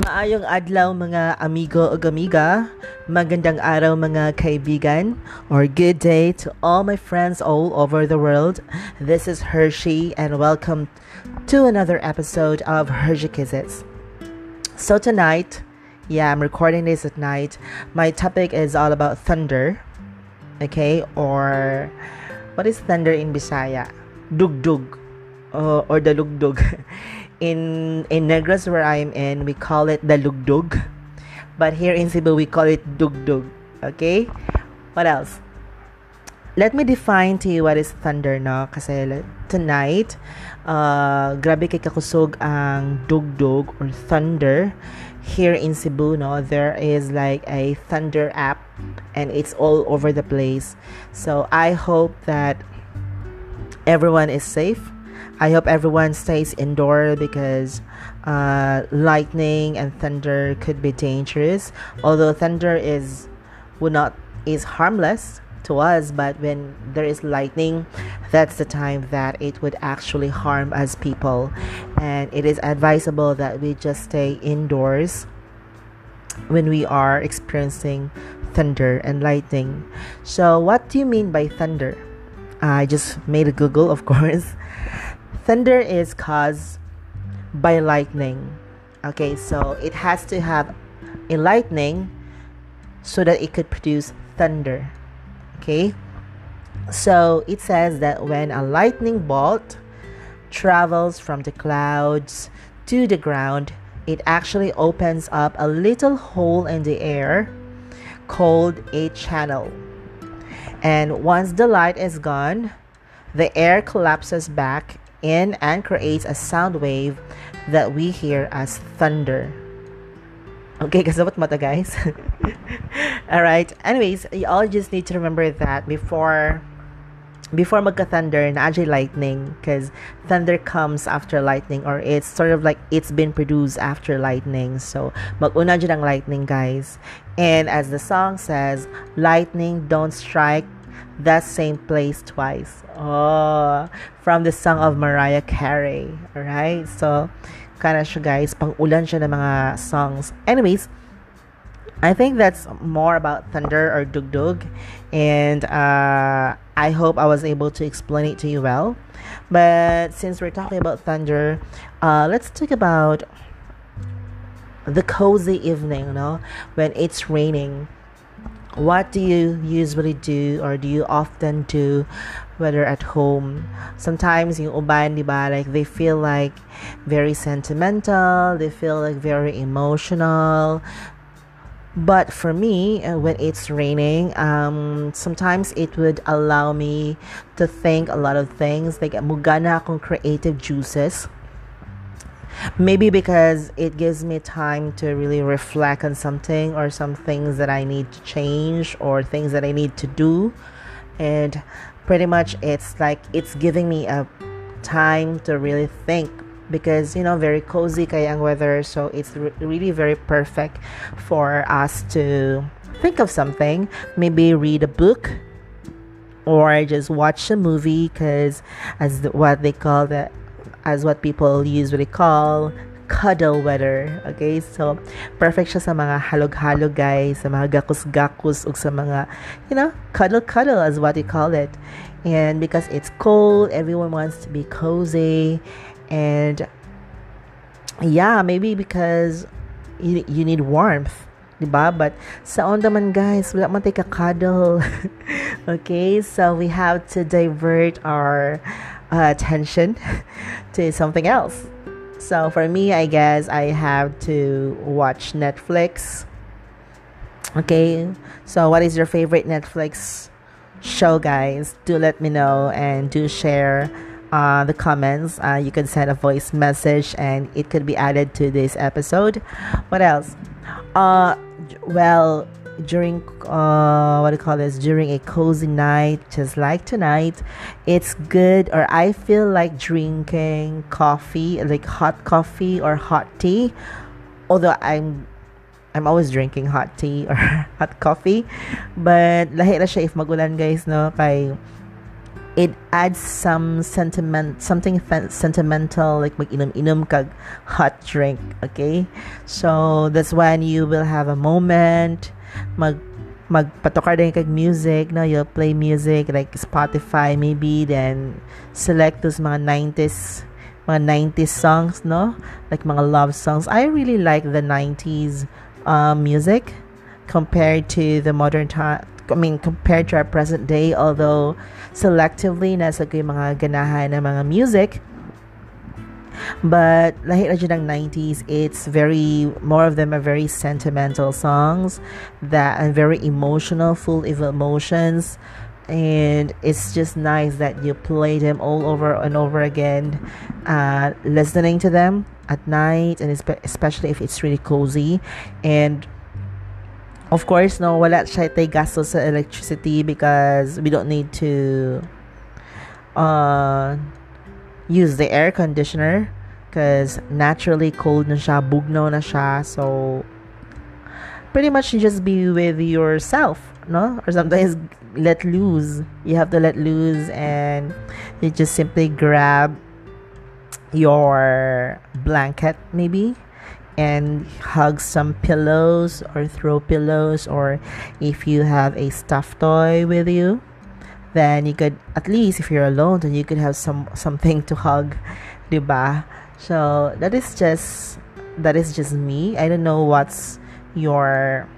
Maayong adlaw mga amigo o amiga, magandang araw mga kaibigan, or good day to all my friends all over the world. This is Hershey and welcome to another episode of Hershey Kisses. So tonight, yeah, I'm recording this at night. My topic is all about thunder, okay, or what is thunder in Bisaya? Dugdug, uh, or the lugdug. in in Negros where I'm in, we call it the lugdug, but here in Cebu we call it dugdug. Okay, what else? Let me define to you what is thunder, no? Kasi tonight, uh, grabe kay kakusog ang dugdug or thunder here in Cebu, no? There is like a thunder app and it's all over the place. So I hope that everyone is safe I hope everyone stays indoor because uh, lightning and thunder could be dangerous. Although thunder is would not is harmless to us, but when there is lightning, that's the time that it would actually harm us people, and it is advisable that we just stay indoors when we are experiencing thunder and lightning. So, what do you mean by thunder? I just made a Google, of course. Thunder is caused by lightning. Okay, so it has to have a lightning so that it could produce thunder. Okay, so it says that when a lightning bolt travels from the clouds to the ground, it actually opens up a little hole in the air called a channel. And once the light is gone, the air collapses back in and creates a sound wave that we hear as thunder. Okay, kasabot mata guys. Alright, anyways, you all just need to remember that before before magka-thunder na lightning because thunder comes after lightning or it's sort of like it's been produced after lightning so maguna ang lightning guys and as the song says lightning don't strike that same place twice. Oh, from the song of Mariah Carey. Alright? So, kana siya guys, pang ulan siya ng mga songs. Anyways, I think that's more about thunder or dugdug, and uh, I hope I was able to explain it to you well. But since we're talking about thunder, uh, let's talk about the cozy evening, you know, when it's raining what do you usually do or do you often do whether at home? Sometimes yung uban di ba like they feel like very sentimental they feel like very emotional. But for me uh, when it's raining um, sometimes it would allow me to think a lot of things. Like mugana akong creative juices Maybe because it gives me time to really reflect on something or some things that I need to change or things that I need to do. And pretty much it's like it's giving me a time to really think because you know very cozy kayang weather so it's re- really very perfect for us to think of something maybe read a book or just watch a movie because as the, what they call the as what people usually call cuddle weather. Okay? So, perfect siya sa mga halog-halog guys, sa mga gakus-gakus, ug sa mga, you know, cuddle-cuddle as what you call it. And because it's cold, everyone wants to be cozy. And yeah, maybe because you, you need warmth. Diba? But sa on naman guys, wala man tayo cuddle. okay? So we have to divert our uh, attention to something else. So for me, I guess I have to watch Netflix. Okay, so what is your favorite Netflix show, guys? Do let me know and do share uh, the comments. Uh, you can send a voice message and it could be added to this episode. What else? Uh, well, during uh what do you call this? During a cozy night just like tonight it's good or i feel like drinking coffee like hot coffee or hot tea. Although i'm I'm always drinking hot tea or hot coffee. But lahi na siya if magulan guys no? Kay it adds some sentiment something sentimental like mag-inom-inom kag hot drink okay? So that's when you will have a moment mag magpatukar din kag music no? You'll play music like Spotify maybe then select those mga 90s mga 90s songs no? Like mga love songs. I really like the 90s uh, music compared to the modern time I mean compared to our present day although selectively nasa ko yung mga ganahan ng mga music but lahi na ng 90s it's very more of them are very sentimental songs that are very emotional full of emotions. And it's just nice that you play them all over and over again uh, listening to them at night and especially if it's really cozy. And of course no wala siya tay gasto sa electricity because we don't need to uh, use the air conditioner because naturally cold na siya, bugnaw na siya. So, pretty much just be with yourself, no? Or sometimes let loose. You have to let loose and you just simply grab your blanket maybe and hug some pillows or throw pillows or if you have a stuffed toy with you then you could at least if you're alone then you could have some something to hug diba so that is just that is just me. I don't know what's your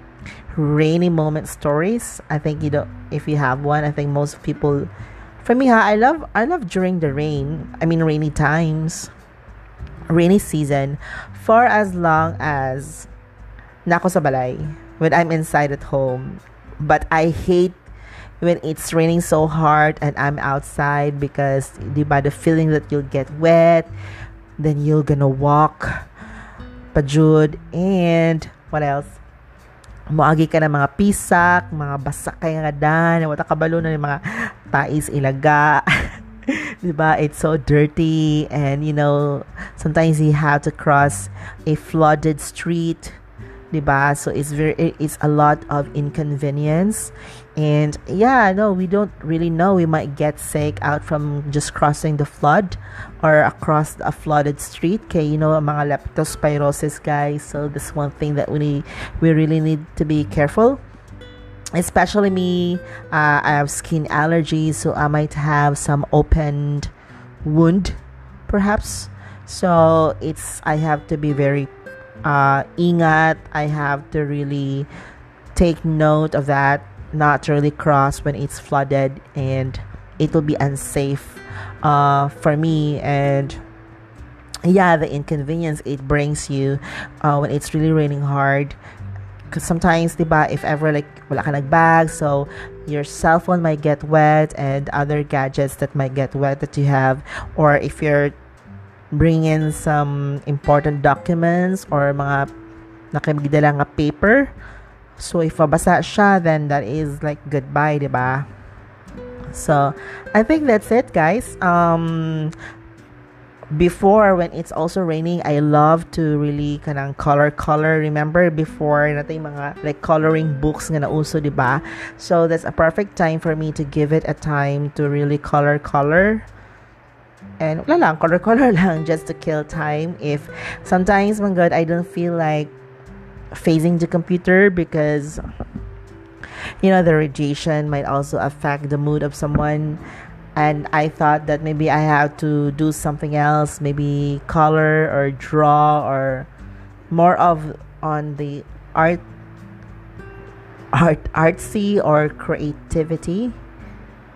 rainy moment stories. I think you know if you have one i think most people for me i love i love during the rain i mean rainy times rainy season for as long as nako sa balay when i'm inside at home but i hate when it's raining so hard and I'm outside because by the feeling that you'll get wet, then you're gonna walk pajud and what else? Moagi ka ng mga pisak, mga basak kay nga dan, wata kabalo na mga tais ilaga. diba? It's so dirty and you know, sometimes you have to cross a flooded street diba? So it's very it's a lot of inconvenience. And yeah, no, we don't really know. We might get sick out from just crossing the flood or across a flooded street. Okay, you know, mga leptospirosis, guys. So this one thing that we we really need to be careful. Especially me, uh, I have skin allergies, so I might have some opened wound, perhaps. So it's I have to be very uh, ingat. I have to really take note of that, not really cross when it's flooded, and it will be unsafe uh, for me. And yeah, the inconvenience it brings you uh, when it's really raining hard. Because sometimes, diba, if ever like wala ka so your cell phone might get wet and other gadgets that might get wet that you have, or if you're bringing some important documents or mga nakimigdala nga paper. So, if mabasa siya, then that is like goodbye, di ba? So, I think that's it, guys. Um, before when it's also raining i love to really kanang color color remember before natin mga like coloring books nga nauso di ba so that's a perfect time for me to give it a time to really color color and wala lang, color-color lang just to kill time. If sometimes, my God, I don't feel like facing the computer because you know the radiation might also affect the mood of someone. And i thought that maybe i have to do something else maybe color or draw or more of on the art art artsy or creativity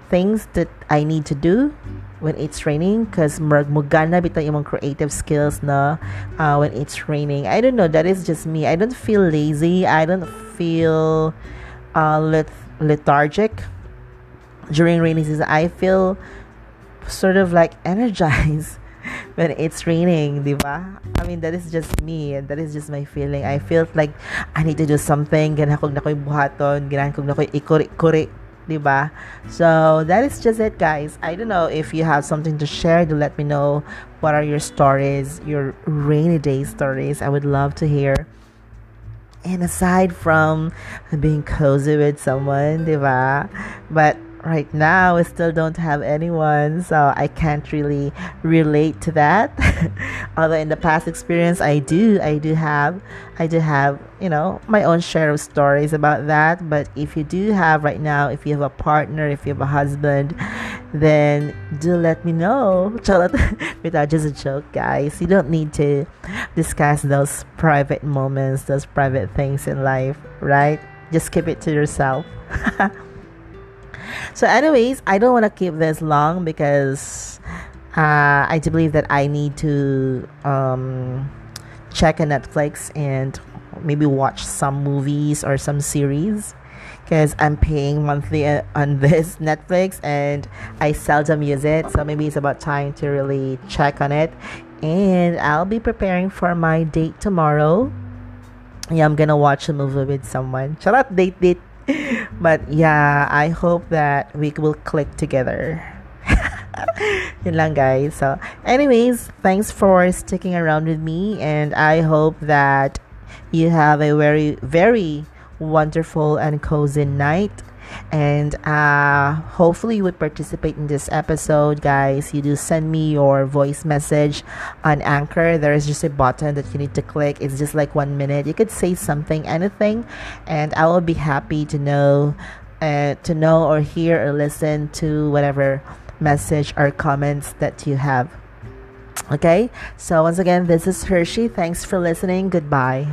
things that i need to do when it's raining because magmugana bitaw yung creative skills na uh, when it's raining. I don't know, that is just me. I don't feel lazy. I don't feel uh, leth- lethargic during rainy season. I feel sort of like energized when it's raining, diba? I mean, that is just me that is just my feeling. I feel like I need to do something. Ganahan kong na buhaton. Ganahan kong na ikuri-kuri diba? So that is just it, guys. I don't know if you have something to share. To let me know what are your stories, your rainy day stories. I would love to hear. And aside from being cozy with someone, diba? But right now I still don't have anyone, so I can't really relate to that. Although in the past experience I do, I do have I do have, you know, my own share of stories about that. But if you do have right now, if you have a partner, if you have a husband, then do let me know. Without just a joke, guys. You don't need to discuss those private moments, those private things in life, right? Just keep it to yourself. So, anyways, I don't want to keep this long because uh, I do believe that I need to um, check on Netflix and maybe watch some movies or some series because I'm paying monthly uh, on this Netflix and I seldom use it. So maybe it's about time to really check on it. And I'll be preparing for my date tomorrow yeah, I'm gonna watch a movie with someone. Shut up, date date. But yeah, I hope that we will click together. Yun lang guys. So anyways, thanks for sticking around with me and I hope that you have a very very wonderful and cozy night and uh, hopefully you would participate in this episode guys. You do send me your voice message on anchor. There is just a button that you need to click. It's just like one minute. You could say something anything and i will be happy to know uh, to know or hear or listen to whatever message or comments that you have. Okay? So once again this is hershey. Thanks for listening. Goodbye